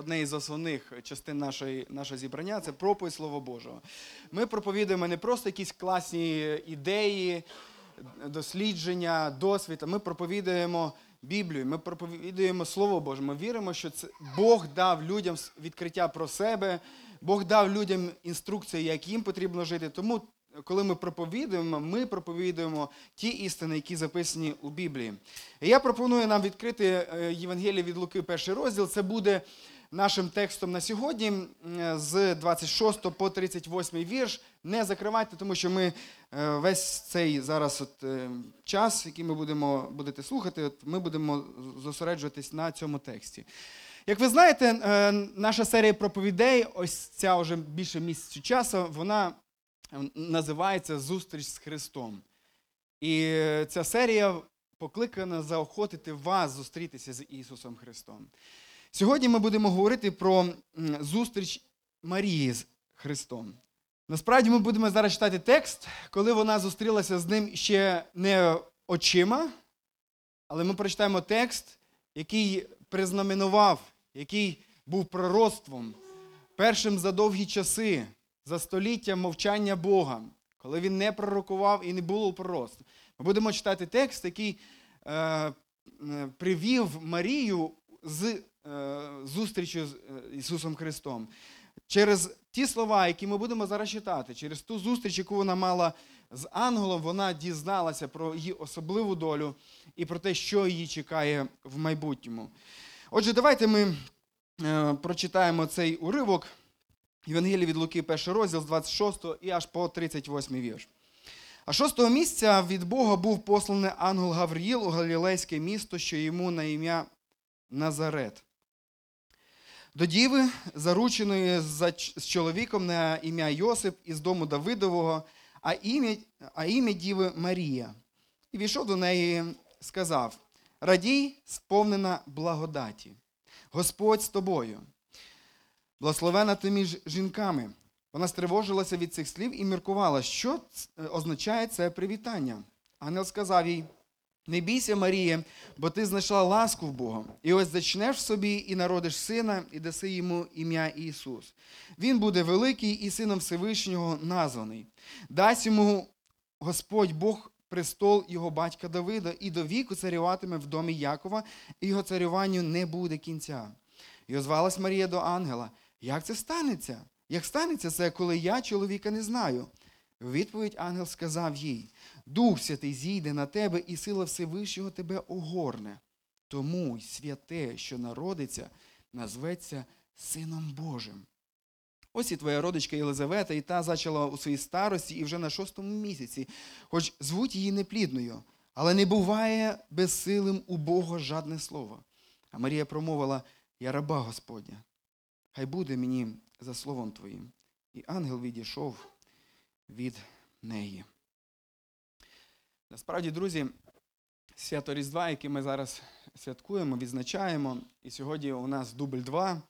одне із основних частин нашої, нашого зібрання це проповідь Слова Божого. Ми проповідуємо не просто якісь класні ідеї, дослідження, досвід, а ми проповідуємо Біблію, ми проповідуємо Слово Боже. Ми віримо, що це Бог дав людям відкриття про себе, Бог дав людям інструкції, як їм потрібно жити. Тому, коли ми проповідуємо, ми проповідуємо ті істини, які записані у Біблії. І я пропоную нам відкрити е, Євангеліє від Луки, перший розділ. Це буде нашим текстом на сьогодні з 26 по 38 вірш. Не закривайте, тому що ми е, весь цей зараз от, е, час, який ми будемо будете слухати, от ми будемо зосереджуватись на цьому тексті. Як ви знаєте, е, наша серія проповідей, ось ця вже більше місяцю часу, вона називається Зустріч з Христом. І ця серія покликана заохотити вас зустрітися з Ісусом Христом. Сьогодні ми будемо говорити про зустріч Марії з Христом. Насправді ми будемо зараз читати текст, коли вона зустрілася з ним ще не очима, але ми прочитаємо текст, який признаменував, який був пророцтвом, першим за довгі часи, за століття мовчання Бога, коли він не пророкував і не було пророцтв. Ми будемо читати текст, який е, привів Марію з зустрічю з е, Ісусом Христом. Через ті слова, які ми будемо зараз читати, через ту зустріч, яку вона мала з ангелом, вона дізналася про її особливу долю і про те, що її чекає в майбутньому. Отже, давайте ми е, прочитаємо цей уривок Євангелії від Луки, перший розділ з 26 і аж по 38 вірш. А шостого місця від Бога був посланий ангел Гавриїл у Галілейське місто, що йому на ім'я Назарет. До діви, зарученої за з чоловіком на ім'я Йосип із дому Давидового, а ім'я, а ім'я діви Марія. І війшов до неї, сказав: Радій, сповнена благодаті, Господь з тобою. Благословена ти між жінками. Вона стривожилася від цих слів і міркувала, що означає це привітання. Ангел сказав їй: Не бійся, Марія, бо ти знайшла ласку в Бога. І ось зачнеш собі і народиш сина, і даси йому ім'я Ісус. Він буде великий і сином Всевишнього названий. Дасть йому Господь Бог престол його батька Давида, і до віку царюватиме в домі Якова, і його царюванню не буде кінця. І озвалась Марія до ангела: Як це станеться? Як станеться це, коли я чоловіка не знаю? Відповідь ангел сказав їй: Дух Святий зійде на тебе, і сила Всевишнього тебе огорне. Тому й святе, що народиться, назветься Сином Божим. Ось і твоя родичка Єлизавета, і та зачала у своїй старості і вже на шостому місяці, хоч звуть її неплідною, але не буває безсилим у Бога жадне слово. А Марія промовила: Я раба Господня, хай буде мені за словом твоїм. І ангел відійшов від неї. Насправді, друзі, свято Різдва, яке ми зараз святкуємо, відзначаємо, і сьогодні у нас дубль 2.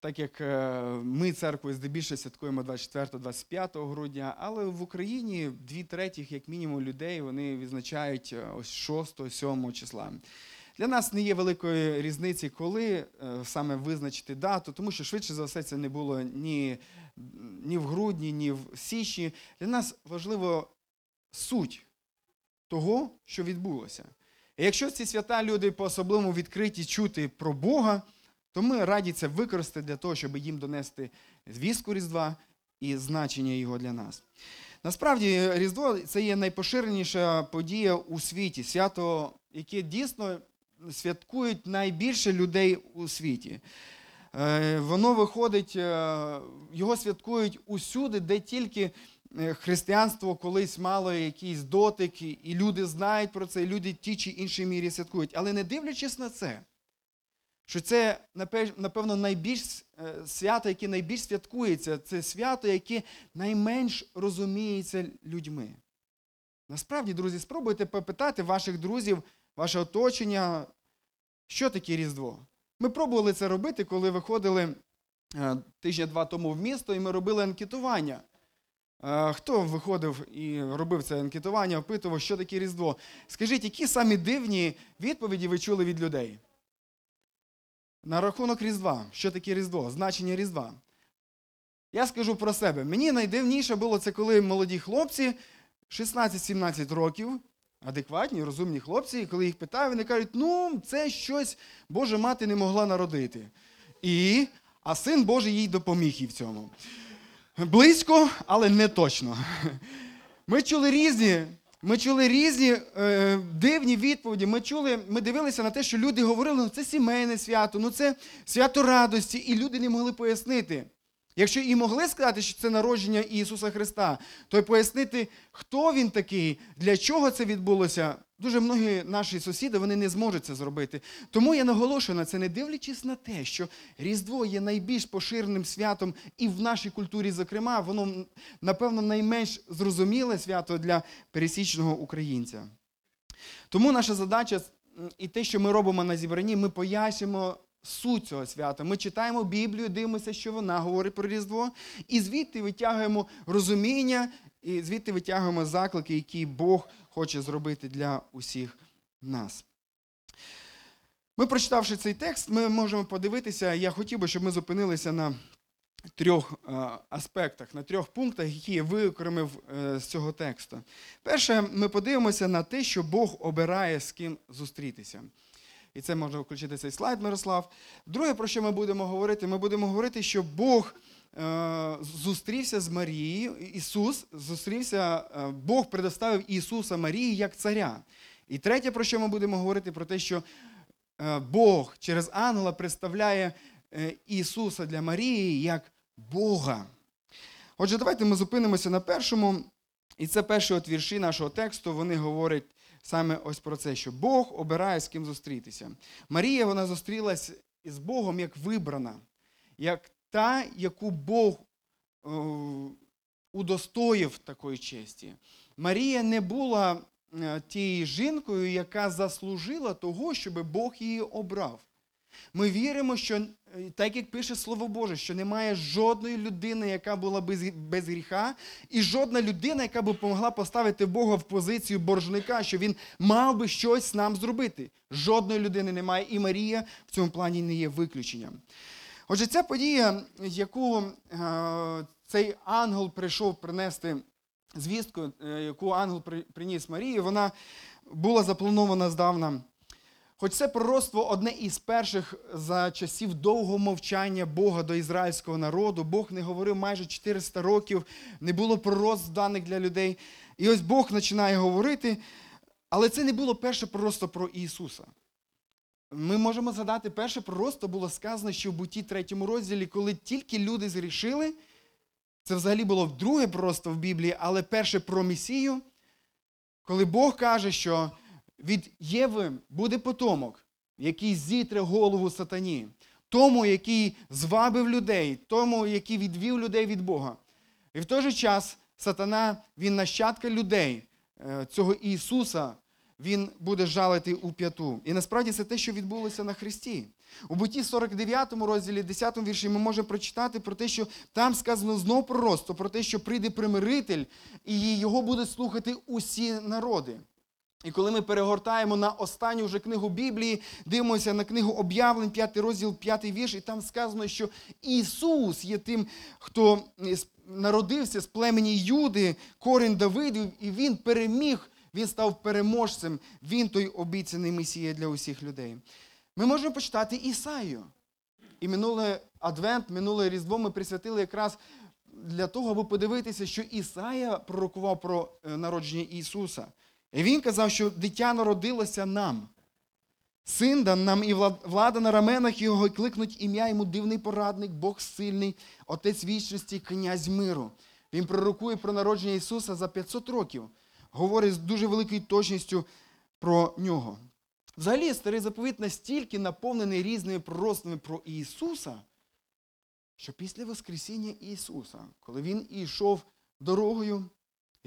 Так як е, ми церквою здебільшого святкуємо 24-25 грудня, але в Україні дві третіх, як мінімум, людей вони відзначають е, ось 6-7 числа. Для нас не є великої різниці, коли е, саме визначити дату, тому що швидше за все це не було ні, ні в грудні, ні в січні. Для нас важливо суть того, що відбулося. І якщо ці свята люди по-особливому відкриті чути про Бога, то ми раді це використати для того, щоб їм донести звістку Різдва і значення його для нас. Насправді, Різдво це є найпоширеніша подія у світі, свято, яке дійсно святкують найбільше людей у світі. Е, Воно виходить, е, його святкують усюди, де тільки е, християнство колись мало якийсь дотик, і люди знають про це, і люди в тій чи іншій мірі святкують. Але не дивлячись на це, що це, напевно, найбільш свято, яке найбільш святкується, це свято, яке найменш розуміється людьми. Насправді, друзі, спробуйте попитати ваших друзів, ваше оточення, що таке Різдво. Ми пробували це робити, коли виходили е, тижня-два тому в місто, і ми робили анкетування. Е, Хто виходив і робив це анкетування, опитував, що таке Різдво? Скажіть, які самі дивні відповіді ви чули від людей? на рахунок Різдва. Що таке Різдво? Значення Різдва. Я скажу про себе. Мені найдивніше було це, коли молоді хлопці 16-17 років, адекватні, розумні хлопці, і коли їх питаю, вони кажуть, ну, це щось Божа мати не могла народити. І, а син Божий їй допоміг їй в цьому. Близько, але не точно. Ми чули різні. Ми чули різні е, дивні відповіді. Ми чули, ми дивилися на те, що люди говорили, ну це сімейне свято, ну це свято радості, і люди не могли пояснити. Якщо і могли сказати, що це народження Ісуса Христа, то й пояснити, хто він такий, для чого це відбулося. Дуже многі наші сусіди вони не зможуть це зробити. Тому я наголошую на це, не дивлячись на те, що Різдво є найбільш поширеним святом і в нашій культурі, зокрема, воно, напевно, найменш зрозуміле свято для пересічного українця. Тому наша задача і те, що ми робимо на зібранні, ми пояснюємо суть цього свята. Ми читаємо Біблію, дивимося, що вона говорить про Різдво, і звідти витягуємо розуміння, і звідти витягуємо заклики, які Бог хоче зробити для усіх нас. Ми, прочитавши цей текст, ми можемо подивитися. Я хотів би, щоб ми зупинилися на трьох е, аспектах, на трьох пунктах, які я виокремив е, з цього тексту. Перше, ми подивимося на те, що Бог обирає з ким зустрітися. І це можна включити цей слайд, Мирослав. Друге, про що ми будемо говорити? Ми будемо говорити, що Бог е, зустрівся з Марією, Ісус зустрівся, е, Бог предоставив Ісуса Марії як царя. І третє, про що ми будемо говорити, про те, що е, Бог через ангела представляє Ісуса для Марії як Бога. Отже, давайте ми зупинимося на першому. І це перші от вірші нашого тексту. Вони говорять саме ось про це, що Бог обирає з ким зустрітися. Марія вона зустрілась із Богом як вибрана, як та, яку Бог е, удостоїв такої честі. Марія не була е, тією жінкою, яка заслужила того, щоб Бог її обрав. Ми віримо, що е, так як пише Слово Боже, що немає жодної людини, яка була без, гріха, і жодна людина, яка б могла поставити Бога в позицію боржника, що він мав би щось нам зробити. Жодної людини немає, і Марія в цьому плані не є виключенням. Отже, ця подія, яку е, цей ангел прийшов принести звістку, е, яку ангел при- приніс Марії, вона була запланована здавна. Хоч це пророцтво одне із перших за часів довгого мовчання Бога до ізраїльського народу, Бог не говорив майже 400 років, не було пророцтв даних для людей. І ось Бог починає говорити, але це не було перше пророцтво про Ісуса. Ми можемо згадати, перше пророцтво було сказано ще в буті третьому розділі, коли тільки люди зрішили. Це взагалі було друге пророцтво в Біблії, але перше про Месію, коли Бог каже, що від Єви буде потомок, який зітре голову сатані, тому, який звабив людей, тому, який відвів людей від Бога. І в той же час сатана, він нащадка людей, е, цього Ісуса, він буде жалити у п'яту. І насправді це те, що відбулося на Христі. У буті 49 розділі, 10 вірші, ми можемо прочитати про те, що там сказано знов пророцтво, про те, що прийде примиритель, і його будуть слухати усі народи. І коли ми перегортаємо на останню вже книгу Біблії, дивимося на книгу об'явлень, 5 розділ, 5 вірш, і там сказано, що Ісус є тим, хто народився з племені Юди, корінь Давидів, і Він переміг, Він став переможцем, Він той обіцяний Месія для усіх людей. Ми можемо почитати Ісаю. І минуле Адвент, минуле Різдво ми присвятили якраз для того, аби подивитися, що Ісая пророкував про е, народження Ісуса. І він казав, що дитя народилося нам. Син дан нам і влада на раменах його і кликнуть ім'я йому дивний порадник, Бог сильний, Отець вічності, князь миру. Він пророкує про народження Ісуса за 500 років, говорить з дуже великою точністю про нього. Взагалі, старий заповіт настільки наповнений різними пророцтвами про Ісуса, що після Воскресіння Ісуса, коли Він ішов дорогою,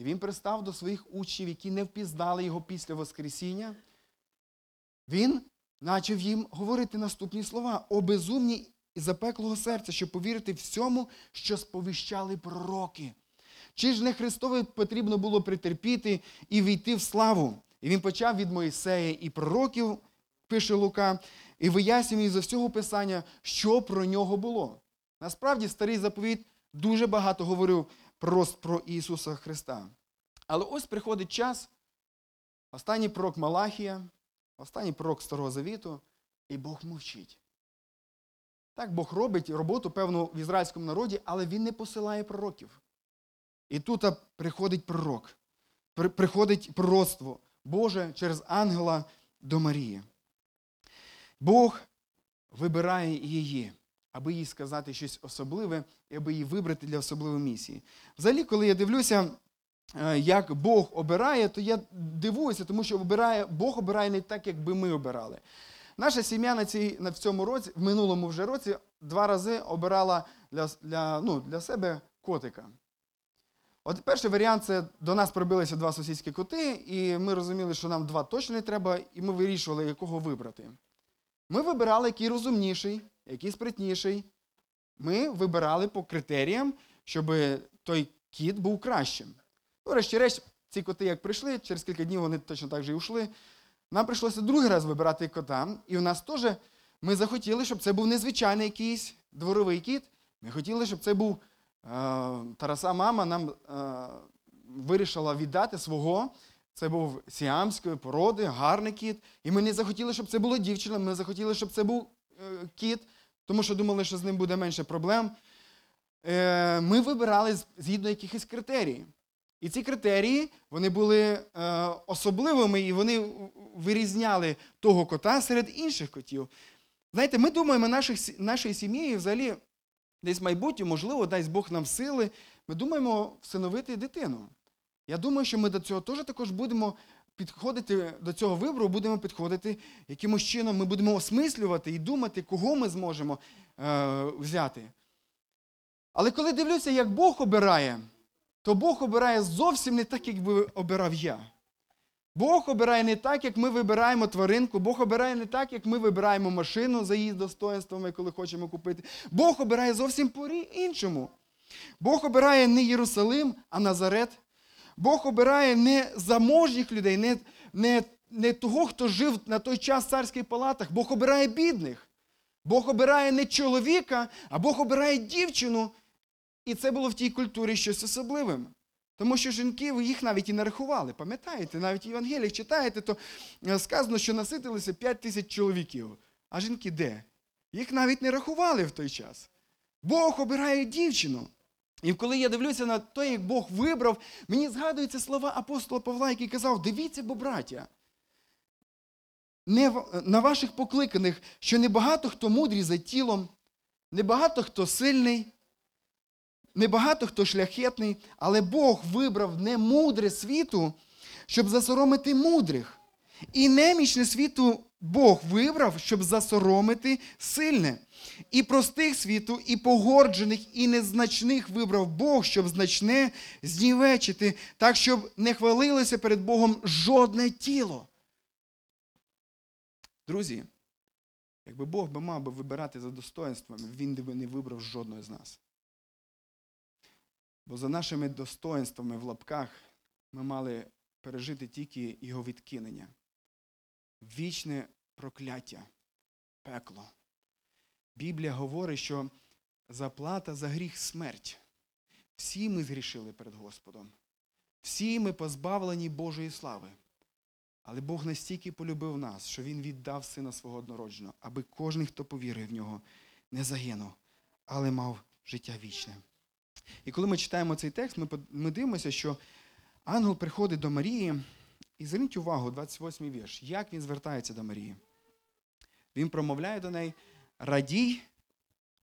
і Він пристав до своїх учнів, які не впізнали його після Воскресіння, Він почав їм говорити наступні слова: о безумні і запеклого серця, щоб повірити всьому, що сповіщали пророки. Чи ж не Христові потрібно було притерпіти і війти в славу? І він почав від Моїсея і пророків, пише Лука, і вияснює з всього Писання, що про нього було. Насправді, старий заповіт дуже багато говорив просто про Ісуса Христа. Але ось приходить час, останній пророк Малахія, останній пророк Старого Завіту, і Бог мовчить. Так, Бог робить роботу певну в ізраїльському народі, але він не посилає пророків. І тут приходить пророк, приходить пророцтво Боже через ангела до Марії. Бог вибирає її, аби їй сказати щось особливе і аби її вибрати для особливої місії. Взагалі, коли я дивлюся, е, як Бог обирає, то я дивуюся, тому що обирає, Бог обирає не так, як би ми обирали. Наша сім'я на, цій, на в цьому році, в минулому вже році, два рази обирала для, для, ну, для себе котика. От перший варіант це до нас прибилися два сусідські коти, і ми розуміли, що нам два точно не треба, і ми вирішували, якого вибрати. Ми вибирали, який розумніший, який спритніший. Ми вибирали по критеріям, щоб той кіт був кращим. Ну, врешті-решт, ці коти як прийшли, через кілька днів вони точно так же і ушли. Нам прийшлося другий раз вибирати кота, і у нас теж ми захотіли, щоб це був незвичайний якийсь дворовий кіт. Ми хотіли, щоб це був е, Тараса мама нам е, вирішила віддати свого. Це був сіамської породи, гарний кіт. І ми не захотіли, щоб це була дівчина, ми захотіли, щоб це був е, кіт, тому що думали, що з ним буде менше проблем. Е, ми вибирали згідно якихось критерій. І ці критерії вони були е, особливими і вони вирізняли того кота серед інших котів. Знаєте, ми думаємо наших, нашої сім'ї, взагалі, десь в майбутньому, можливо, дасть Бог нам сили. Ми думаємо всиновити дитину. Я думаю, що ми до цього теж також будемо підходити до цього вибору, будемо підходити якимось чином. Ми будемо осмислювати і думати, кого ми зможемо е, взяти. Але коли дивлюся, як Бог обирає, то Бог обирає зовсім не так, як би обирав я. Бог обирає не так, як ми вибираємо тваринку, Бог обирає не так, як ми вибираємо машину за її достоинствами, коли хочемо купити. Бог обирає зовсім по-іншому. Бог обирає не Єрусалим, а Назарет. Бог обирає не заможніх людей, не, не, не того, хто жив на той час в царських палатах. Бог обирає бідних. Бог обирає не чоловіка, а Бог обирає дівчину. І це було в тій культурі щось особливим. Тому що жінки, їх навіть і не рахували. Пам'ятаєте, навіть в Євангеліях читаєте, то е, сказано, що наситилися 5 тисяч чоловіків. А жінки де? Їх навіть не рахували в той час. Бог обирає дівчину. І коли я дивлюся на те, як Бог вибрав, мені згадуються слова апостола Павла, який казав: дивіться, бо браття, не на ваших покликаних, що небагато хто мудрий за тілом, небагато хто сильний, небагато хто шляхетний, але Бог вибрав не мудре світу, щоб засоромити мудрих. І немічне світу Бог вибрав, щоб засоромити сильне. І простих світу, і погорджених, і незначних вибрав Бог, щоб значне знівечити, так, щоб не хвалилося перед Богом жодне тіло. Друзі, якби Бог би мав би вибирати за достоинствами, він би не вибрав жодного з нас. Бо за нашими достоинствами в лапках ми мали пережити тільки його відкинення. Вічне прокляття, пекло. Біблія говорить, що заплата за гріх смерть. Всі ми згрішили перед Господом. Всі ми позбавлені Божої слави. Але Бог настільки полюбив нас, що Він віддав Сина свого однородженого, аби кожен, хто повірив в нього, не загинув, але мав життя вічне. І коли ми читаємо цей текст, ми, дивимося, що ангел приходить до Марії, і зверніть увагу, 28 вірш, як він звертається до Марії. Він промовляє до неї: радій.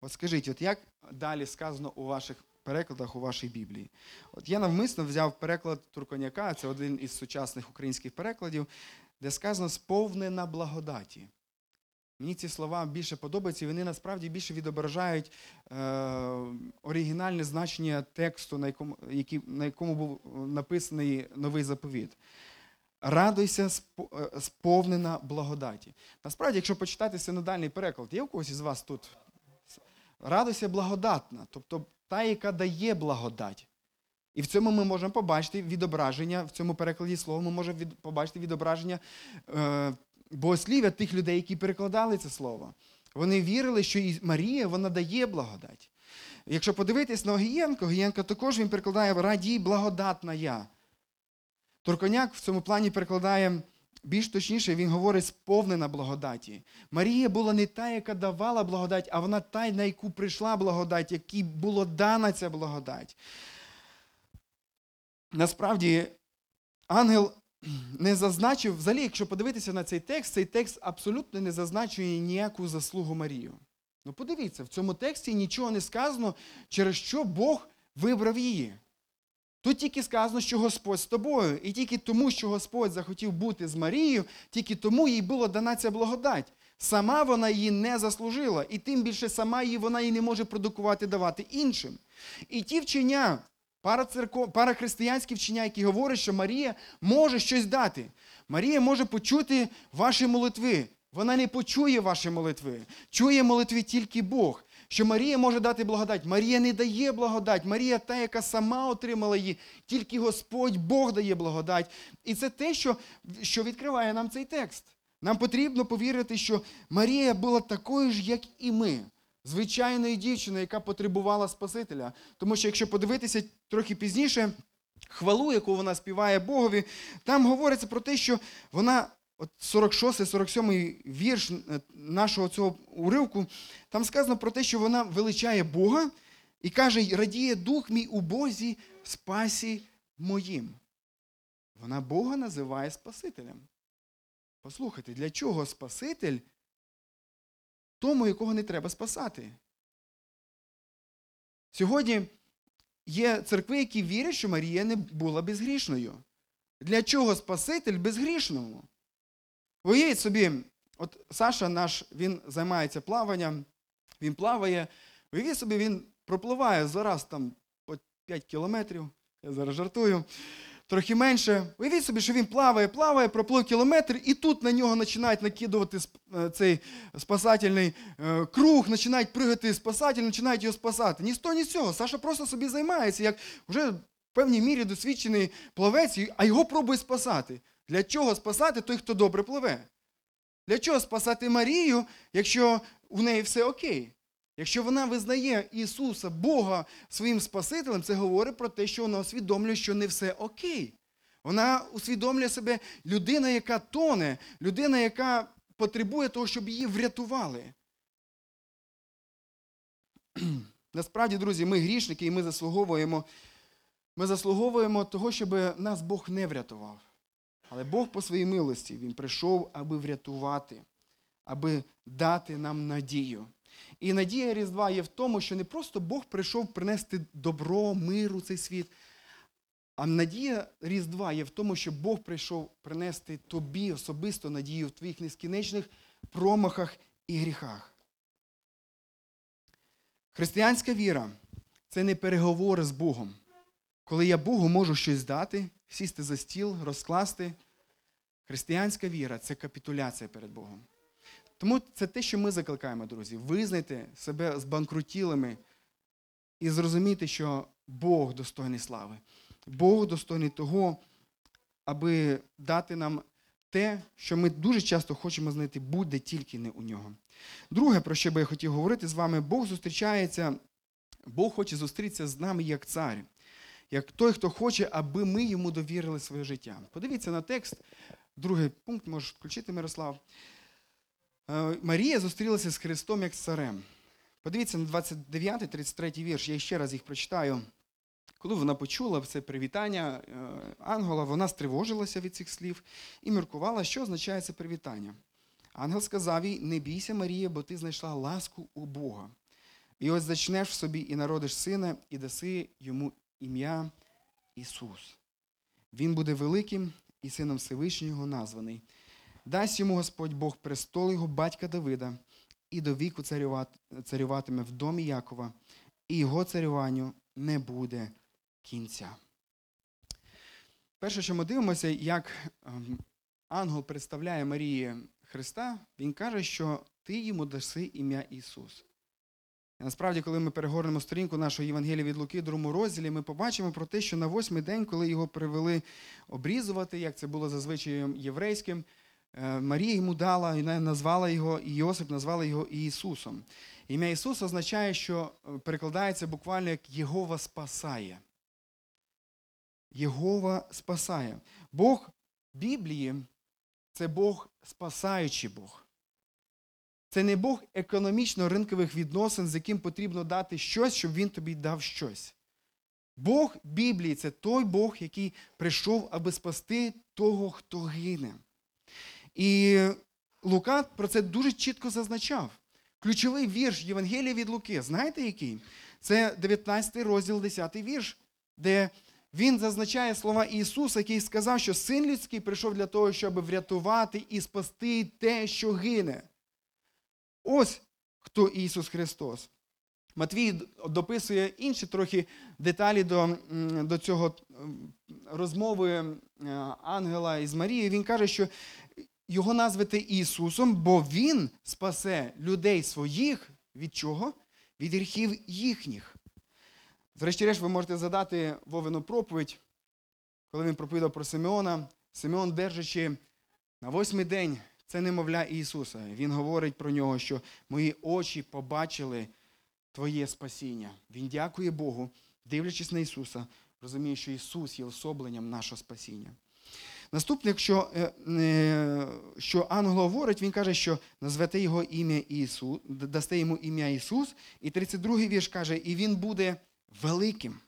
От скажіть, от як далі сказано у ваших перекладах у вашій Біблії? От я навмисно взяв переклад Турконяка, це один із сучасних українських перекладів, де сказано сповнена благодаті. Мені ці слова більше подобаються, і вони насправді більше відображають е, оригінальне значення тексту, на якому, який, на якому був написаний новий заповіт. Радуйся, е, сповнена благодаті. Насправді, якщо почитати синодальний переклад, є у когось із вас тут? Радуйся благодатна, тобто та, яка дає благодать. І в цьому ми можемо побачити відображення, в цьому перекладі слова ми можемо побачити відображення е, богослів'я тих людей, які перекладали це слово. Вони вірили, що і Марія вона дає благодать. Якщо подивитись на Огієнко, Огієнко також він перекладає радій благодатна я. Турконяк в цьому плані перекладає більш точніше, він говорить сповнена благодаті. Марія була не та, яка давала благодать, а вона та, на яку прийшла благодать, якій була дана ця благодать. Насправді, ангел не зазначив, взагалі, якщо подивитися на цей текст, цей текст абсолютно не зазначує ніяку заслугу Марію. Ну подивіться, в цьому тексті нічого не сказано, через що Бог вибрав її. Тут тільки сказано, що Господь з тобою. І тільки тому, що Господь захотів бути з Марією, тільки тому їй була дана ця благодать. Сама вона її не заслужила, і тим більше сама її вона її не може продукувати, давати іншим. І ті вчення, парацерко- парахристиянські вчення, які говорять, що Марія може щось дати. Марія може почути ваші молитви. Вона не почує ваші молитви. Чує молитви тільки Бог. Що Марія може дати благодать. Марія не дає благодать. Марія та, яка сама отримала її. Тільки Господь Бог дає благодать. І це те, що, що відкриває нам цей текст. Нам потрібно повірити, що Марія була такою ж, як і ми. Звичайною дівчиною, яка потребувала Спасителя. Тому що, якщо подивитися трохи пізніше, хвалу, яку вона співає Богові, там говориться про те, що вона, от 46-47 вірш е, нашого цього уривку, там сказано про те, що вона величає Бога і каже: радіє дух мій у Бозі, спасі моїм. Вона Бога називає Спасителем. Послухайте, для чого Спаситель тому, якого не треба спасати? Сьогодні є церкви, які вірять, що Марія не була безгрішною. Для чого Спаситель безгрішному? Уявіть собі, от Саша наш, він займається плаванням, він плаває. Уявіть собі, він пропливає зараз там по 5 кілометрів, я зараз жартую, трохи менше. Уявіть собі, що він плаває, плаває, проплив кілометр, і тут на нього починають накидувати е, цей спасательний е, круг, починають пригати спасателі, починають його спасати. Ні з того, ні з цього. Саша просто собі займається, як вже в певній мірі досвідчений плавець, а його пробує спасати. Для чого спасати той, хто добре пливе? Для чого спасати Марію, якщо у неї все окей? Якщо вона визнає Ісуса, Бога своїм Спасителем, це говорить про те, що вона усвідомлює, що не все окей. Вона усвідомлює себе людина, яка тоне, людина, яка потребує того, щоб її врятували. Насправді, друзі, ми грішники, і ми заслуговуємо, ми заслуговуємо того, щоб нас Бог не врятував. Але Бог по своїй милості Він прийшов, аби врятувати, аби дати нам надію. І надія Різдва є в тому, що не просто Бог прийшов принести добро, мир у цей світ, а надія Різдва є в тому, що Бог прийшов принести тобі особисто надію в твоїх нескінченних промахах і гріхах. Християнська віра це не переговори з Богом. Коли я Богу можу щось дати, сісти за стіл, розкласти. Християнська віра це капітуляція перед Богом. Тому це те, що ми закликаємо, друзі. Визнайте себе збанкрутілими і зрозумійте, що Бог достойний слави. Бог достойний того, аби дати нам те, що ми дуже часто хочемо знайти, буде тільки не у нього. Друге, про що би я хотів говорити з вами, Бог зустрічається, Бог хоче зустрітися з нами як цар, як той, хто хоче, аби ми йому довірили своє життя. Подивіться на текст. Другий пункт можеш включити, Мирослав. Е, Марія зустрілася з Христом як царем. Подивіться на 29-33 вірш, я ще раз їх прочитаю. Коли вона почула це привітання е, ангела, вона стривожилася від цих слів і міркувала, що означає це привітання. Ангел сказав їй: Не бійся, Марія, бо ти знайшла ласку у Бога. І ось зачнеш в собі і народиш сина, і даси йому ім'я Ісус. Він буде великим і сином Всевишнього названий. Дасть йому Господь Бог престол його батька Давида, і до віку царюватиме в домі Якова, і його царюванню не буде кінця. Перше, що ми дивимося, як ем, ангел представляє Марії Христа, він каже, що ти йому даси ім'я Ісус. Насправді, коли ми перегорнемо сторінку нашого Євангелія від Луки, другому розділі, ми побачимо про те, що на восьмий день, коли його привели обрізувати, як це було зазвичай єврейським, е, Марія йому дала, назвала його, і Йосип назвала його Ісусом. Ім'я Ісус означає, що е, перекладається буквально як Єгова спасає. Єгова спасає. Бог Біблії це Бог спасаючий Бог. Це не Бог економічно-ринкових відносин, з яким потрібно дати щось, щоб він тобі дав щось. Бог Біблії це той Бог, який прийшов, аби спасти того, хто гине. І Лука про це дуже чітко зазначав. Ключовий вірш Євангелія від Луки, знаєте який? Це 19 розділ, 10 вірш, де він зазначає слова Ісуса, який сказав, що син людський прийшов для того, щоб врятувати і спасти те, що гине. Ось хто Ісус Христос. Матвій дописує інші трохи деталі до, до цього розмови е, ангела із Марією. Він каже, що його назвати Ісусом, бо Він спасе людей своїх від чого? Від гріхів їхніх. Зрешті-решт, ви можете задати Вовину проповідь, коли він проповідав про Симеона. Симеон, держачи на восьмий день це немовля Ісуса. Він говорить про нього, що мої очі побачили Твоє спасіння. Він дякує Богу, дивлячись на Ісуса, розуміє, що Ісус є особленням нашого спасіння. Наступне, якщо, е, е, що ангел говорить, він каже, що назвете його ім'я Ісус, дасте йому ім'я Ісус. І 32-й вірш каже, і він буде великим.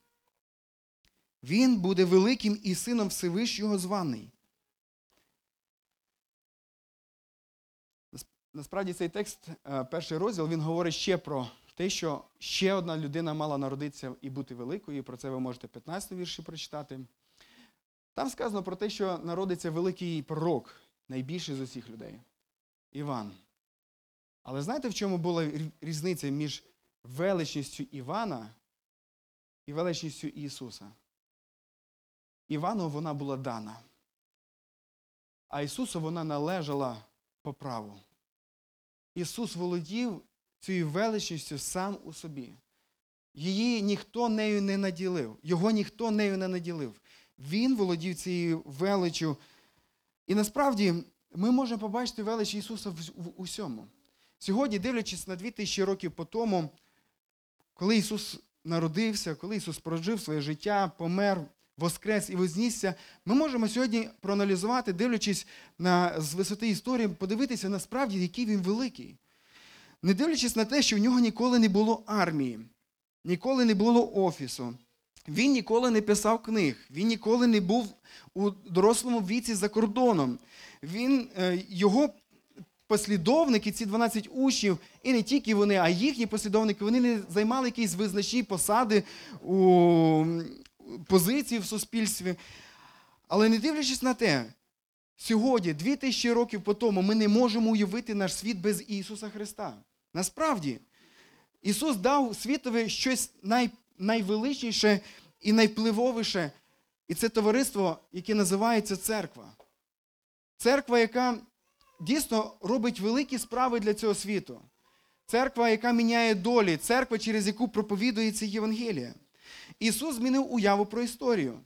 Він буде великим і сином Всевишнього званий. Насправді цей текст, е, перший розділ, він говорить ще про те, що ще одна людина мала народитися і бути великою. І про це ви можете 15 вірші прочитати. Там сказано про те, що народиться великий пророк, найбільший з усіх людей Іван. Але знаєте, в чому була різниця між величністю Івана і величністю Ісуса? Івану вона була дана, а Ісусу вона належала по праву. Ісус володів цією величністю сам у собі. Її ніхто нею не наділив, його ніхто нею не наділив. Він володів цією величчю. І насправді ми можемо побачити велич Ісуса в усьому. Сьогодні, дивлячись на 2000 років по тому, коли Ісус народився, коли Ісус прожив своє життя, помер, воскрес і вознісся, ми можемо сьогодні проаналізувати, дивлячись на, з висоти історії, подивитися насправді, який він великий. Не дивлячись на те, що в нього ніколи не було армії, ніколи не було офісу. Він ніколи не писав книг, він ніколи не був у дорослому віці за кордоном. Він, е, Його послідовники, ці 12 учнів, і не тільки вони, а їхні послідовники, вони не займали якісь визначні посади у позиції в суспільстві. Але не дивлячись на те, сьогодні, 2000 років по тому, ми не можемо уявити наш світ без Ісуса Христа. Насправді, Ісус дав світові щось най, найвеличніше і найвпливовіше. І це товариство, яке називається церква. Церква, яка дійсно робить великі справи для цього світу. Церква, яка міняє долі, церква, через яку проповідується Євангелія. Ісус змінив уяву про історію.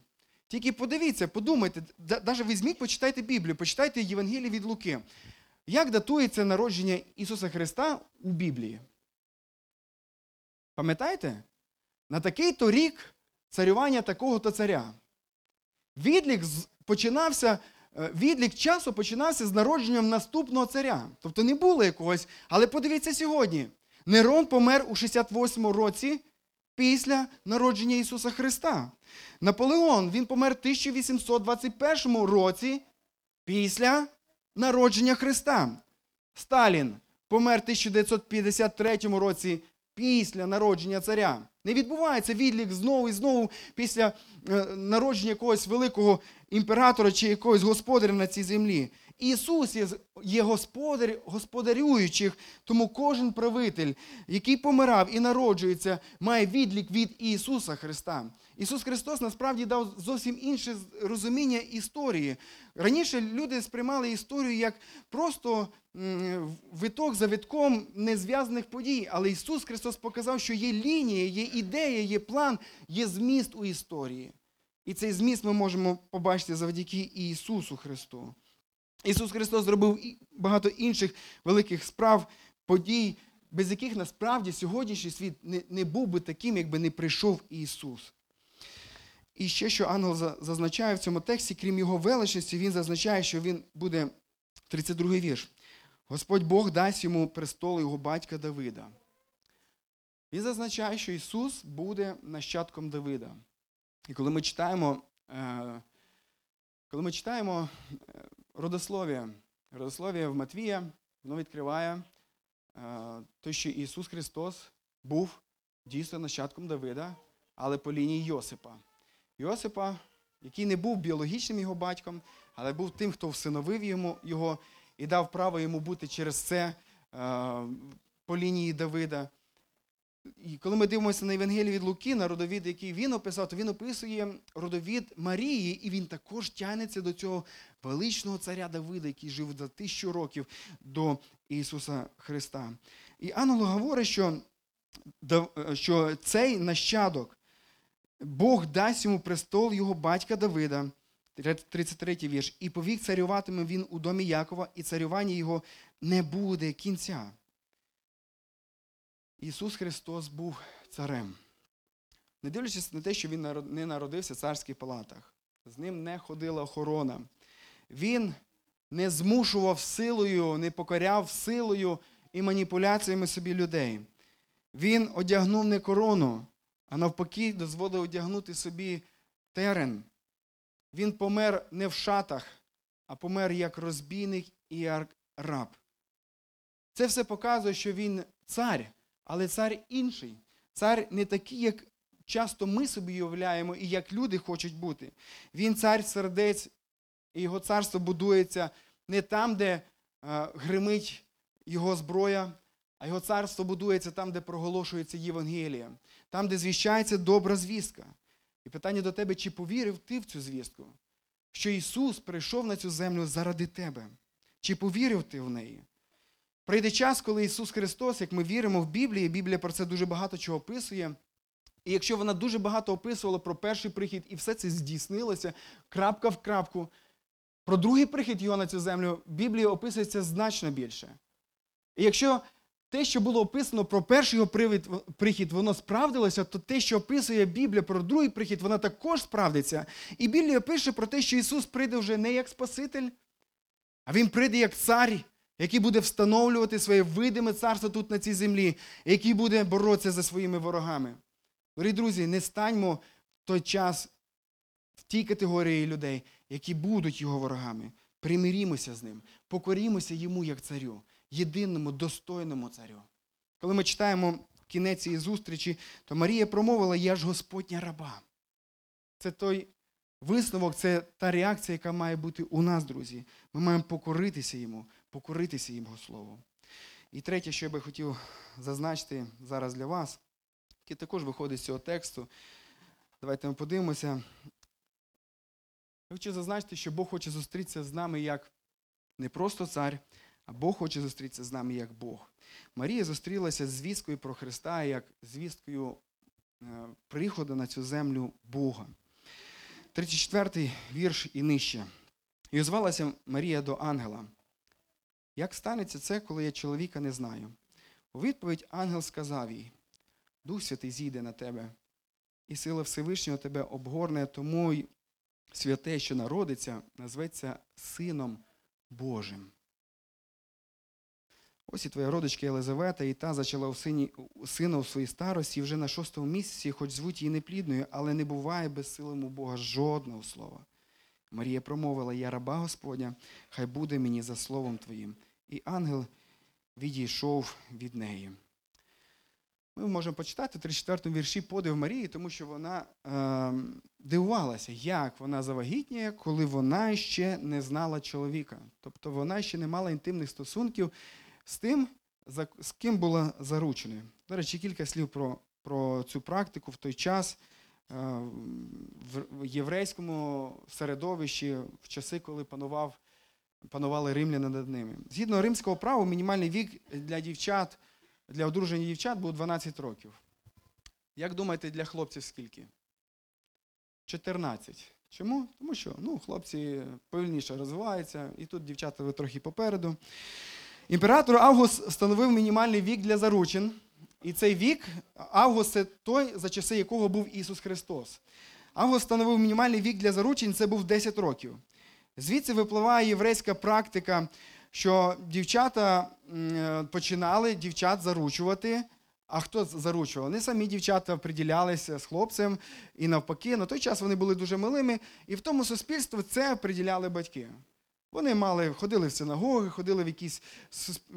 Тільки подивіться, подумайте, навіть візьміть, почитайте Біблію, почитайте Євангеліє від Луки. Як датується народження Ісуса Христа у Біблії? Пам'ятаєте? На такий-то рік царювання такого-то царя. Відлік починався, е, відлік часу починався з народженням наступного царя. Тобто не було якогось. Але подивіться сьогодні: Нерон помер у 68 році після народження Ісуса Христа. Наполеон він помер в 1821 році після народження Христа. Сталін помер в 1953 році після народження царя. Не відбувається відлік знову і знову після е, народження якогось великого імператора чи якогось господаря на цій землі. Ісус є, господар господарюючих, тому кожен правитель, який помирав і народжується, має відлік від Ісуса Христа. Ісус Христос насправді дав зовсім інше розуміння історії. Раніше люди сприймали історію як просто виток за витком незв'язаних подій. Але Ісус Христос показав, що є лінія, є ідея, є план, є зміст у історії. І цей зміст ми можемо побачити завдяки Ісусу Христу. Ісус Христос зробив багато інших великих справ, подій, без яких насправді сьогоднішній світ не, не був би таким, якби не прийшов Ісус. І ще що ангел зазначає в цьому тексті, крім його величності, він зазначає, що він буде 32 вірш. Господь Бог дасть йому престол його батька Давида. Він зазначає, що Ісус буде нащадком Давида. І коли ми читаємо, е, коли ми читаємо е, родослов'я, родослов'я в Матвія, воно відкриває те, що Ісус Христос був дійсно нащадком Давида, але по лінії Йосипа. Йосипа, який не був біологічним його батьком, але був тим, хто всиновив його і дав право йому бути через це е, по лінії Давида. І коли ми дивимося на Євангелії від Луки, на родовід, який він описав, то він описує родовід Марії, і він також тягнеться до цього величного царя Давида, який жив за тисячу років до Ісуса Христа. І ангел говорить, що, що цей нащадок, Бог дасть йому престол його батька Давида, 33 вірш, і повік царюватиме він у домі Якова, і царювання його не буде кінця. Ісус Христос був царем. Не дивлячись на те, що Він не народився в царських палатах, з ним не ходила охорона. Він не змушував силою, не покоряв силою і маніпуляціями собі людей. Він одягнув не корону, а навпаки, дозволив одягнути собі терен. Він помер не в шатах, а помер як розбійник і як раб. Це все показує, що він цар, але цар інший. Цар не такий, як часто ми собі уявляємо і як люди хочуть бути. Він цар сердець, і його царство будується не там, де е, гримить його зброя, а його царство будується там, де проголошується Євангелія, там, де звіщається добра звістка. І питання до тебе, чи повірив ти в цю звістку? Що Ісус прийшов на цю землю заради тебе? Чи повірив ти в неї? Прийде час, коли Ісус Христос, як ми віримо в Біблії, Біблія про це дуже багато чого описує. І якщо вона дуже багато описувала про перший прихід, і все це здійснилося крапка в крапку, про другий прихід його на цю землю Біблія описується значно більше. І якщо те, що було описано про перший його прихід, воно справдилося, то те, що описує Біблія про другий прихід, воно також справдиться. І Біблія пише про те, що Ісус прийде вже не як Спаситель, а Він прийде як цар, який буде встановлювати своє видиме царство тут на цій землі, який буде боротися за своїми ворогами. Дорогі друзі, не станьмо в той час в тій категорії людей, які будуть його ворогами. Примирімося з ним, покорімося йому як царю, єдиному достойному царю. Коли ми читаємо кінець цієї зустрічі, то Марія промовила: Я ж Господня раба. Це той висновок, це та реакція, яка має бути у нас, друзі. Ми маємо покоритися йому, покоритися його слову. І третє, що я би хотів зазначити зараз для вас, яке також виходить з цього тексту. Давайте ми подивимося. Я хочу зазначити, що Бог хоче зустрітися з нами як не просто цар, а Бог хоче зустрітися з нами як Бог. Марія зустрілася з звісткою про Христа, як звісткою е, приходу на цю землю Бога. 34 вірш і нижче. І озвалася Марія до ангела. Як станеться це, коли я чоловіка не знаю? У відповідь ангел сказав їй: Дух Святий зійде на тебе, і сила Всевишнього тебе обгорне, тому й святе, що народиться, назветься Сином Божим. Ось і твоя родичка Єлизавета, і та зачала у сині, у сина у своїй старості, вже на шостому місяці, хоч звуть її неплідною, але не буває безсилим у Бога жодного слова. Марія промовила: Я раба Господня, хай буде мені за словом твоїм. І ангел відійшов від неї. Ми можемо почитати в 34-му вірші подив Марії, тому що вона е, дивувалася, як вона завагітніє, коли вона ще не знала чоловіка. Тобто вона ще не мала інтимних стосунків з тим, з ким була зарученою. До речі, кілька слів про, про цю практику в той час в, в єврейському середовищі, в часи, коли панував, панували римляни над ними. Згідно римського права, мінімальний вік для дівчат, для одруження дівчат був 12 років. Як думаєте, для хлопців скільки? 14. Чому? Тому що ну, хлопці повільніше розвиваються, і тут дівчата ви трохи попереду. Імператор Август встановив мінімальний вік для заручин. І цей вік, Август це той, за часи якого був Ісус Христос. Август встановив мінімальний вік для заручень, це був 10 років. Звідси випливає єврейська практика, що дівчата е, починали дівчат заручувати. А хто заручував? Не самі дівчата приділялися з хлопцем і навпаки. На той час вони були дуже милими, і в тому суспільстві це приділяли батьки. Вони мали, ходили в синагоги, ходили в якісь,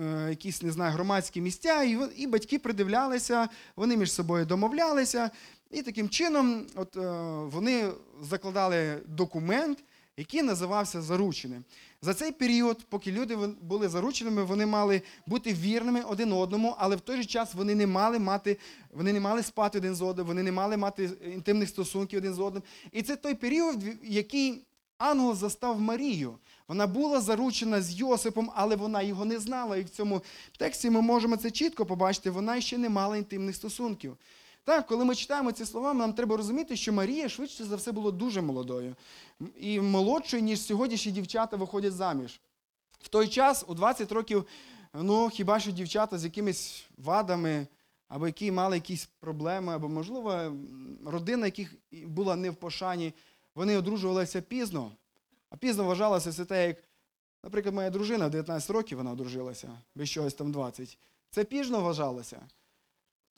е, якісь не знаю, громадські місця, і, і батьки придивлялися, вони між собою домовлялися. І таким чином от, е, вони закладали документ, який називався зарученим. За цей період, поки люди були зарученими, вони мали бути вірними один одному, але в той же час вони не мали мати, вони не мали спати один з одним, вони не мали мати інтимних стосунків один з одним. І це той період, який ангел застав Марію. Вона була заручена з Йосипом, але вона його не знала. І в цьому тексті ми можемо це чітко побачити. Вона ще не мала інтимних стосунків. Так, коли ми читаємо ці слова, нам треба розуміти, що Марія швидше за все була дуже молодою і молодшою, ніж сьогоднішні дівчата виходять заміж. В той час, у 20 років, ну хіба що дівчата з якимись вадами, або які мали якісь проблеми, або, можливо, родина, яких була не в пошані, вони одружувалися пізно. А пізно вважалося це те, як, наприклад, моя дружина в 19 років вона одружилася, без чогось там 20. Це пізно вважалося.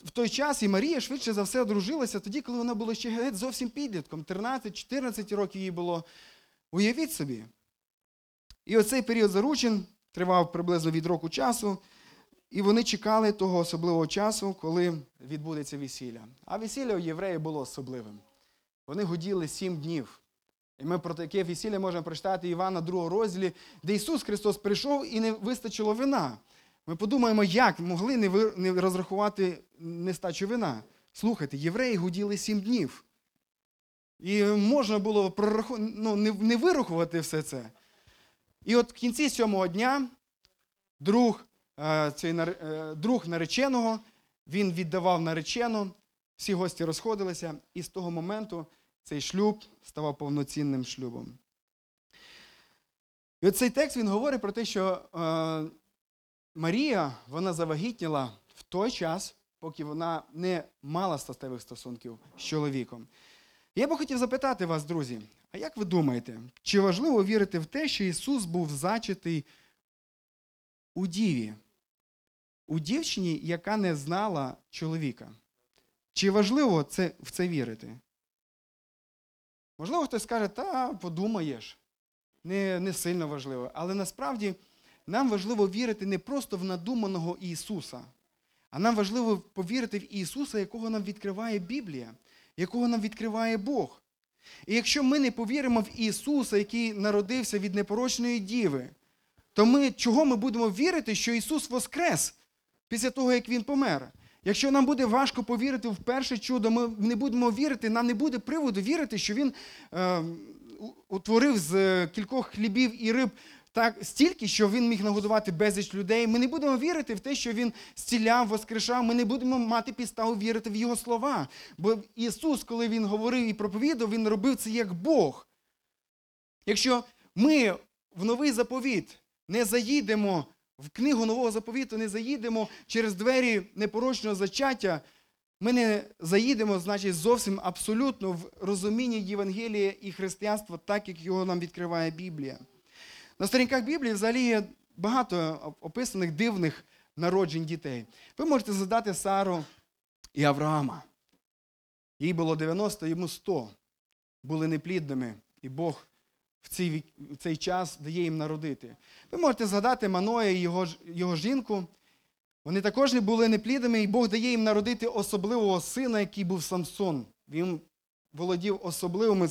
В той час і Марія швидше за все одружилася тоді, коли вона була ще геть зовсім підлітком. 13-14 років їй було. Уявіть собі. І оцей період заручин тривав приблизно від року часу, і вони чекали того особливого часу, коли відбудеться весілля. А весілля у євреїв було особливим. Вони годіли сім днів. І ми про таке весілля можемо прочитати Івана 2 розділі, де Ісус Христос прийшов і не вистачило вина. Ми подумаємо, як могли не, розрахувати нестачу вина. Слухайте, євреї гуділи сім днів. І можна було прораху... ну, не, не вирахувати все це. І от в кінці сьомого дня друг, е, цей, е, друг нареченого, він віддавав наречену, всі гості розходилися, і з того моменту цей шлюб ставав повноцінним шлюбом. І оцей текст він говорить про те, що е, Марія вона завагітніла в той час, поки вона не мала статевих стосунків з чоловіком. Я би хотів запитати вас, друзі, а як ви думаєте, чи важливо вірити в те, що Ісус був зачатий у діві, у дівчині, яка не знала чоловіка? Чи важливо це, в це вірити? Можливо, хтось скаже, та подумаєш, не, не сильно важливо. Але насправді нам важливо вірити не просто в надуманого Ісуса, а нам важливо повірити в Ісуса, якого нам відкриває Біблія, якого нам відкриває Бог. І якщо ми не повіримо в Ісуса, який народився від непорочної діви, то ми чого ми будемо вірити, що Ісус воскрес після того, як Він помер? Якщо нам буде важко повірити в перше чудо, ми не будемо вірити, нам не буде приводу вірити, що Він е, утворив з кількох хлібів і риб так стільки, що він міг нагодувати безліч людей. Ми не будемо вірити в те, що він зціляв, воскрешав. Ми не будемо мати підставу вірити в його слова. Бо Ісус, коли Він говорив і проповідав, Він робив це як Бог. Якщо ми в новий заповіт не заїдемо, в книгу нового заповіту не заїдемо через двері непорочного зачаття, ми не заїдемо, значить, зовсім абсолютно в розумінні Євангелія і християнства, так як його нам відкриває Біблія. На сторінках Біблії взагалі є багато описаних дивних народжень дітей. Ви можете задати Сару і Авраама. Їй було 90, йому 100. Були неплідними, і Бог в цей, в цей час дає їм народити. Ви можете згадати Маноя і його, його жінку. Вони також не були неплідними, і Бог дає їм народити особливого сина, який був Самсон. Він володів особливими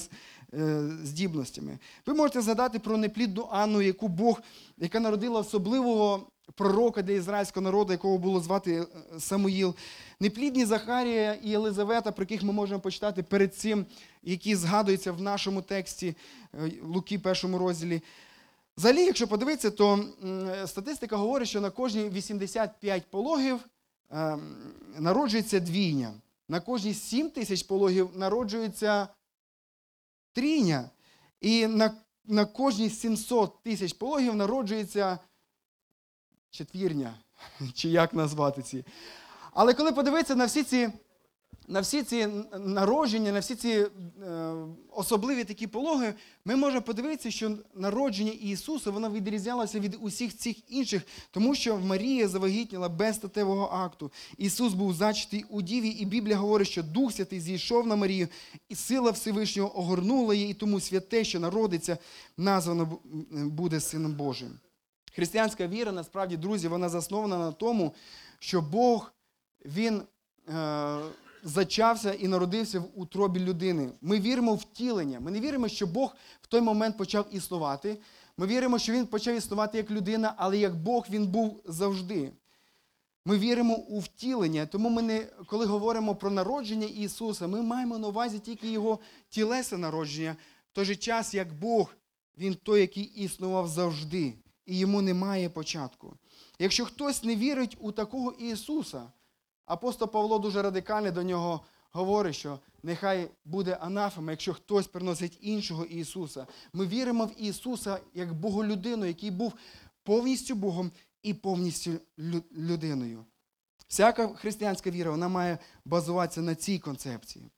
е, здібностями. Ви можете згадати про неплідну Анну, яку Бог, яка народила особливого пророка для ізраїльського народу, якого було звати е, Самуїл. Неплідні Захарія і Єлизавета, про яких ми можемо почитати перед цим, які згадуються в нашому тексті е, Луки, першому розділі. Взагалі, якщо подивитися, то статистика говорить, що на кожні 85 пологів е, народжується двійня. На кожні 7 тисяч пологів народжується трійня. І на, на кожні 700 тисяч пологів народжується четвірня, чи як назвати ці. Але коли подивитися на всі ці, на всі ці народження, на всі ці е, особливі такі пологи, ми можемо подивитися, що народження Ісуса воно відрізнялося від усіх цих інших, тому що Марія завагітніла без статевого акту. Ісус був зачатий у діві, і Біблія говорить, що Дух Святий зійшов на Марію, і сила Всевишнього огорнула її, і тому святе, що народиться, названо буде Сином Божим. Християнська віра, насправді, друзі, вона заснована на тому, що Бог Він е, зачався і народився в утробі людини. Ми віримо в втілення. Ми не віримо, що Бог в той момент почав існувати. Ми віримо, що Він почав існувати як людина, але як Бог він був завжди. Ми віримо у втілення, тому ми не, коли говоримо про народження Ісуса, ми маємо на увазі тільки Його тілесне народження, в той же час, як Бог, Він той, який існував завжди, і йому немає початку. Якщо хтось не вірить у такого Ісуса, апостол Павло дуже радикально до нього говорить, що нехай буде анафема, якщо хтось приносить іншого Ісуса. Ми віримо в Ісуса як Боголюдину, який був повністю Богом і повністю людиною. Всяка християнська віра вона має базуватися на цій концепції.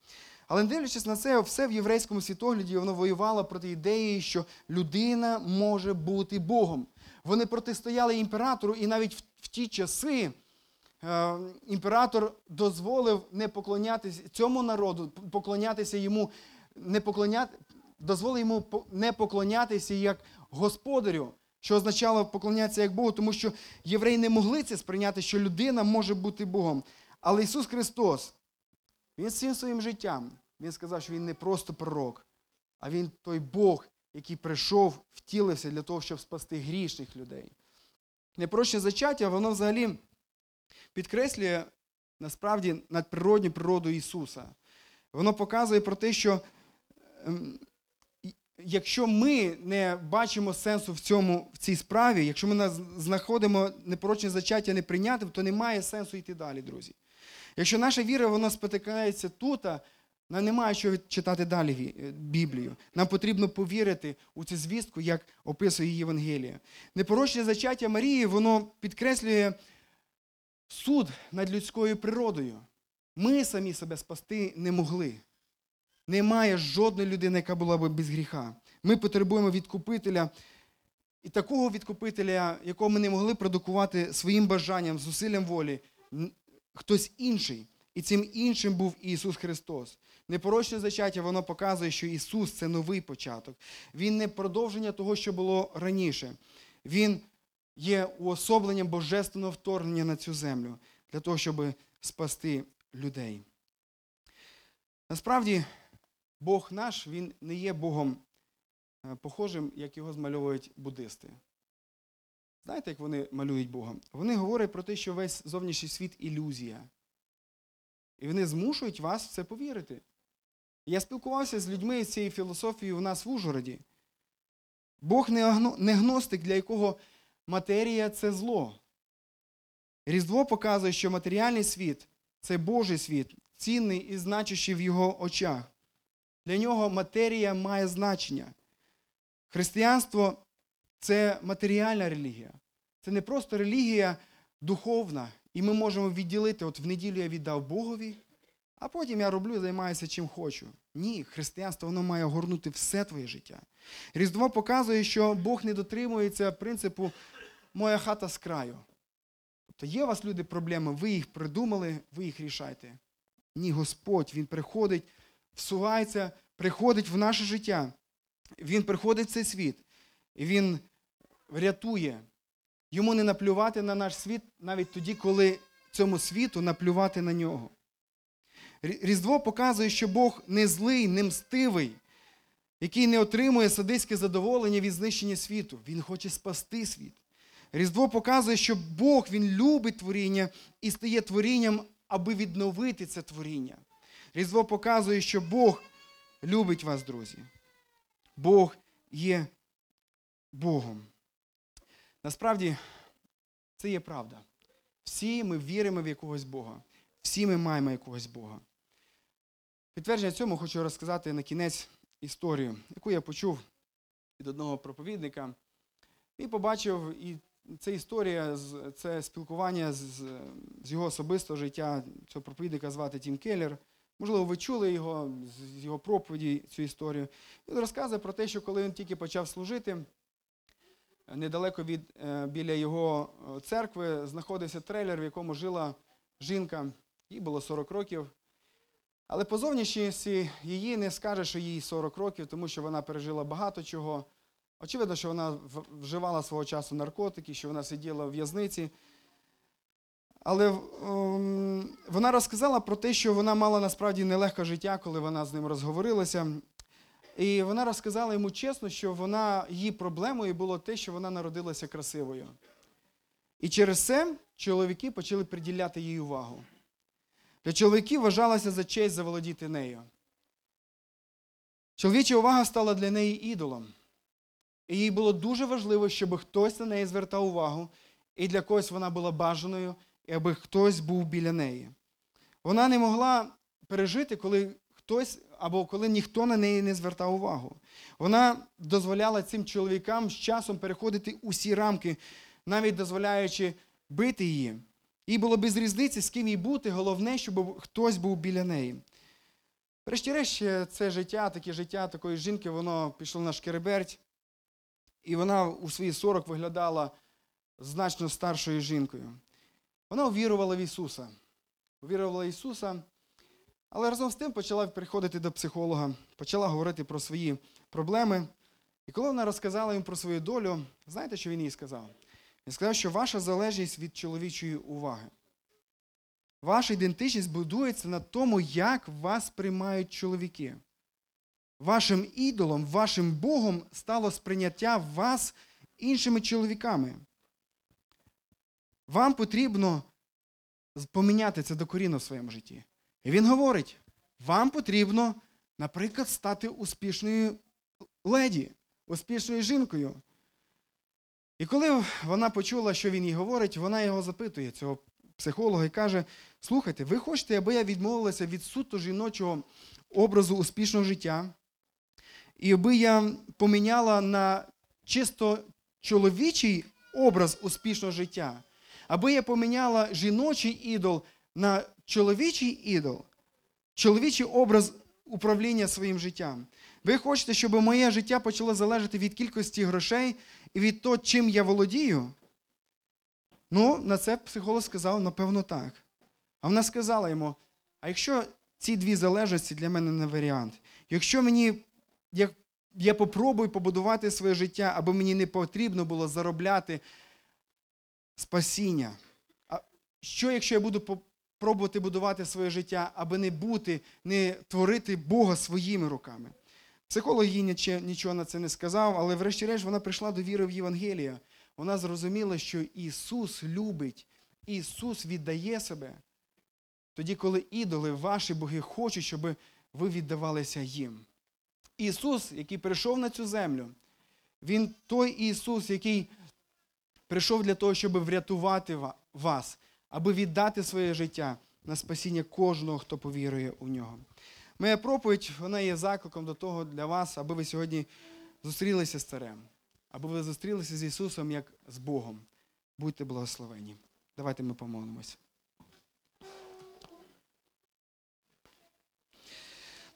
Але не дивлячись на це, все в єврейському світогляді воно воювало проти ідеї, що людина може бути Богом. Вони протистояли імператору, і навіть в, ті часи е, імператор дозволив не поклонятися цьому народу, поклонятися йому, не поклоняти, дозволив йому не поклонятися як господарю, що означало поклонятися як Богу, тому що євреї не могли це сприйняти, що людина може бути Богом. Але Ісус Христос, Він всім своїм життям, Він сказав, що Він не просто пророк, а Він той Бог, який прийшов, втілився для того, щоб спасти грішних людей. Непроще зачаття, воно взагалі підкреслює насправді надприродню природу Ісуса. Воно показує про те, що ем, якщо ми не бачимо сенсу в цьому, в цій справі, якщо ми знаходимо непорочне зачаття неприйнятим, то немає сенсу йти далі, друзі. Якщо наша віра вона спотикається тут, нам немає що читати далі е, Біблію. Нам потрібно повірити у цю звістку, як описує її Євангелія. Непорочне зачаття Марії, воно підкреслює суд над людською природою. Ми самі себе спасти не могли. Немає жодної людини, яка була б без гріха. Ми потребуємо відкупителя. І такого відкупителя, якого ми не могли продукувати своїм бажанням, зусиллям волі, хтось інший. І цим іншим був Ісус Христос. Непорочне зачаття, воно показує, що Ісус це новий початок. Він не продовження того, що було раніше. Він є уособленням божественного вторгнення на цю землю для того, щоб спасти людей. Насправді, Бог наш, він не є Богом е, похожим, як його змальовують буддисти. Знаєте, як вони малюють Бога? Вони говорять про те, що весь зовнішній світ ілюзія. І вони змушують вас в це повірити. Я спілкувався з людьми з цією філософією у нас в Ужгороді. Бог не гностик, для якого матерія це зло. Різдво показує, що матеріальний світ це Божий світ, цінний і значущий в його очах. Для нього матерія має значення. Християнство це матеріальна релігія. Це не просто релігія духовна. І ми можемо відділити, от в неділю я віддав Богові, а потім я роблю і займаюся чим хочу. Ні, християнство воно має огорнути все твоє життя. Різдво показує, що Бог не дотримується принципу моя хата з краю. Тобто є у вас люди проблеми, ви їх придумали, ви їх рішайте. Ні, Господь, Він приходить, всувається, приходить в наше життя. Він приходить в цей світ, і Він рятує. Йому не наплювати на наш світ навіть тоді, коли цьому світу наплювати на нього. Рі- Різдво показує, що Бог не злий, не мстивий, який не отримує садистське задоволення від знищення світу. Він хоче спасти світ. Різдво показує, що Бог Він любить творіння і стає творінням, аби відновити це творіння. Різдво показує, що Бог любить вас, друзі. Бог є Богом. Насправді, це є правда. Всі ми віримо в якогось Бога. Всі ми маємо якогось Бога. Підтвердження цьому хочу розказати на кінець історію, яку я почув від одного проповідника. І побачив, і це історія, це спілкування з, з- його особистого життя. Цього проповідника звати Тім Келлер. Можливо, ви чули його з його проповіді цю історію. Він розказує про те, що коли він тільки почав служити, недалеко від е, біля його е, церкви знаходився трейлер, в якому жила жінка. Їй було 40 років. Але по зовнішності її не скаже, що їй 40 років, тому що вона пережила багато чого. Очевидно, що вона вживала свого часу наркотики, що вона сиділа в в'язниці. Але ем, вона розказала про те, що вона мала насправді нелегке життя, коли вона з ним розговорилася. І вона розказала йому чесно, що вона, її проблемою було те, що вона народилася красивою. І через це чоловіки почали приділяти їй увагу. Для чоловіків вважалося за честь заволодіти нею. Чоловіча увага стала для неї ідолом. І їй було дуже важливо, щоб хтось на неї звертав увагу, і для когось вона була бажаною, і аби хтось був біля неї. Вона не могла пережити, коли хтось або коли ніхто на неї не звертав увагу. Вона дозволяла цим чоловікам з часом переходити усі рамки, навіть дозволяючи бити її. Їй було без різниці, з ким їй бути, головне, щоб хтось був біля неї. Врешті-решт, це життя, таке життя такої жінки, воно пішло на шкереберть, і вона у свої 40 виглядала значно старшою жінкою. Вона увірувала в Ісуса. Увірувала в Ісуса, але разом з тим почала приходити до психолога, почала говорити про свої проблеми. І коли вона розказала їм про свою долю, знаєте, що він їй сказав? Він сказав, що ваша залежність від чоловічої уваги. Ваша ідентичність будується на тому, як вас приймають чоловіки. Вашим ідолом, вашим Богом стало сприйняття вас іншими чоловіками. Вам потрібно поміняти це докорінно в своєму житті. І він говорить: вам потрібно, наприклад, стати успішною леді, успішною жінкою. І коли вона почула, що він їй говорить, вона його запитує, цього психолога, і каже: Слухайте, ви хочете, аби я відмовилася від суто жіночого образу успішного життя, і аби я поміняла на чисто чоловічий образ успішного життя, аби я поміняла жіночий ідол на чоловічий ідол, чоловічий образ управління своїм життям. Ви хочете, щоб моє життя почало залежати від кількості грошей і від того, чим я володію? Ну, на це психолог сказав, напевно, так. А вона сказала йому: а якщо ці дві залежності для мене не варіант, якщо мені як я попробую побудувати своє життя, аби мені не потрібно було заробляти спасіння. А що, якщо я буду пробувати будувати своє життя, аби не бути, не творити Бога своїми руками? Психолог їй нічого на це не сказав, але врешті-решт вона прийшла до віри в Євангелія. Вона зрозуміла, що Ісус любить, Ісус віддає себе. Тоді, коли ідоли, ваші боги хочуть, щоб ви віддавалися їм. Ісус, який прийшов на цю землю, Він той Ісус, який прийшов для того, щоб врятувати вас, аби віддати своє життя на спасіння кожного, хто повірує у нього. Моя проповідь вона є закликом до того для вас, аби ви сьогодні зустрілися з царем, аби ви зустрілися з Ісусом як з Богом. Будьте благословені. Давайте ми помолимось.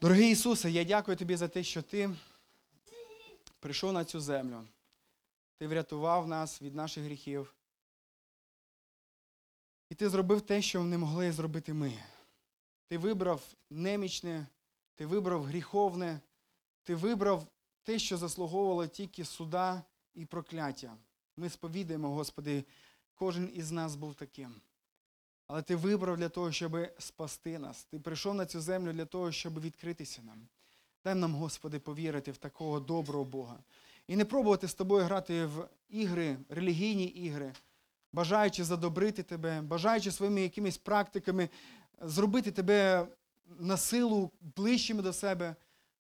Дорогий Ісусе, я дякую тобі за те, що ти прийшов на цю землю. Ти врятував нас від наших гріхів. І ти зробив те, що не могли зробити ми. Ти вибрав немічне, ти вибрав гріховне, ти вибрав те, що заслуговувало тільки суда і прокляття. Ми сповідаємо, Господи, кожен із нас був таким. Але ти вибрав для того, щоб спасти нас. Ти прийшов на цю землю для того, щоб відкритися нам. Дай нам, Господи, повірити в такого доброго Бога. І не пробувати з тобою грати в ігри, релігійні ігри, бажаючи задобрити тебе, бажаючи своїми якимись практиками зробити тебе на силу ближчими до себе.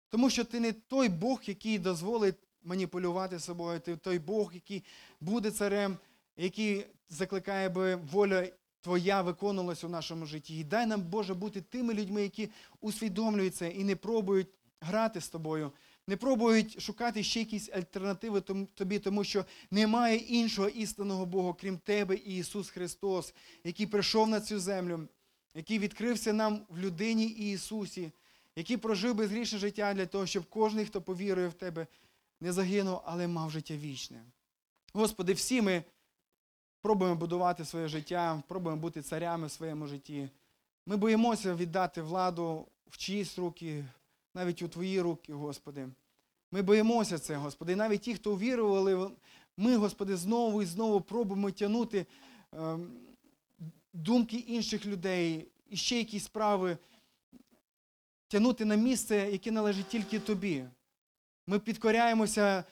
Тому що ти не той Бог, який дозволить маніпулювати собою, ти той Бог, який буде царем, який закликає, аби воля Твоя виконувалась у нашому житті. І дай нам, Боже, бути тими людьми, які усвідомлюють це і не пробують грати з тобою, не пробують шукати ще якісь альтернативи тобі, тому що немає іншого істинного Бога, крім тебе і Ісус Христос, який прийшов на цю землю, який відкрився нам в людині Ісусі, який прожив безгрішне життя для того, щоб кожен, хто повірує в тебе, не загинув, але мав життя вічне. Господи, всі ми пробуємо будувати своє життя, пробуємо бути царями в своєму житті. Ми боїмося віддати владу в чиїсь руки, навіть у Твої руки, Господи. Ми боїмося це, Господи. І навіть ті, хто увірували, ми, Господи, знову і знову пробуємо тягнути ем, думки інших людей і ще якісь справи, тягнути на місце, яке належить тільки Тобі. Ми підкоряємося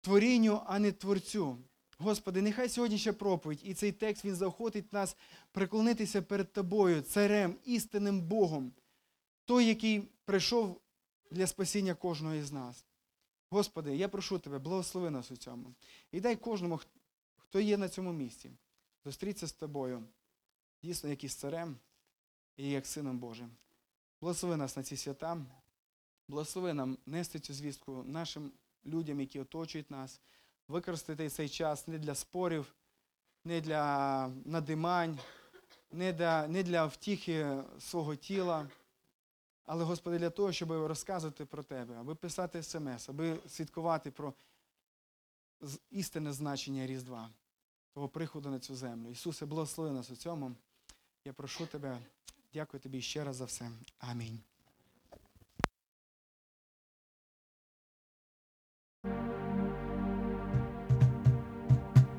творінню, а не творцю. Господи, нехай сьогоднішня проповідь і цей текст він заохотить нас приклонитися перед Тобою, царем, істинним Богом, той, який прийшов для спасіння кожного із нас. Господи, я прошу Тебе, благослови нас у цьому. І дай кожному, хто є на цьому місці, зустрітися з Тобою, дійсно, як із царем і як сином Божим. Благослови нас на ці свята, благослови нам нести цю звістку нашим людям, які оточують нас, використати цей час не для спорів, не для надимань, не для, не для втіхи свого тіла, але, Господи, для того, щоб розказувати про Тебе, аби писати смс, аби свідкувати про істинне значення Різдва, Твого приходу на цю землю. Ісусе, благослови нас у цьому. Я прошу Тебе, дякую Тобі ще раз за все. Амінь.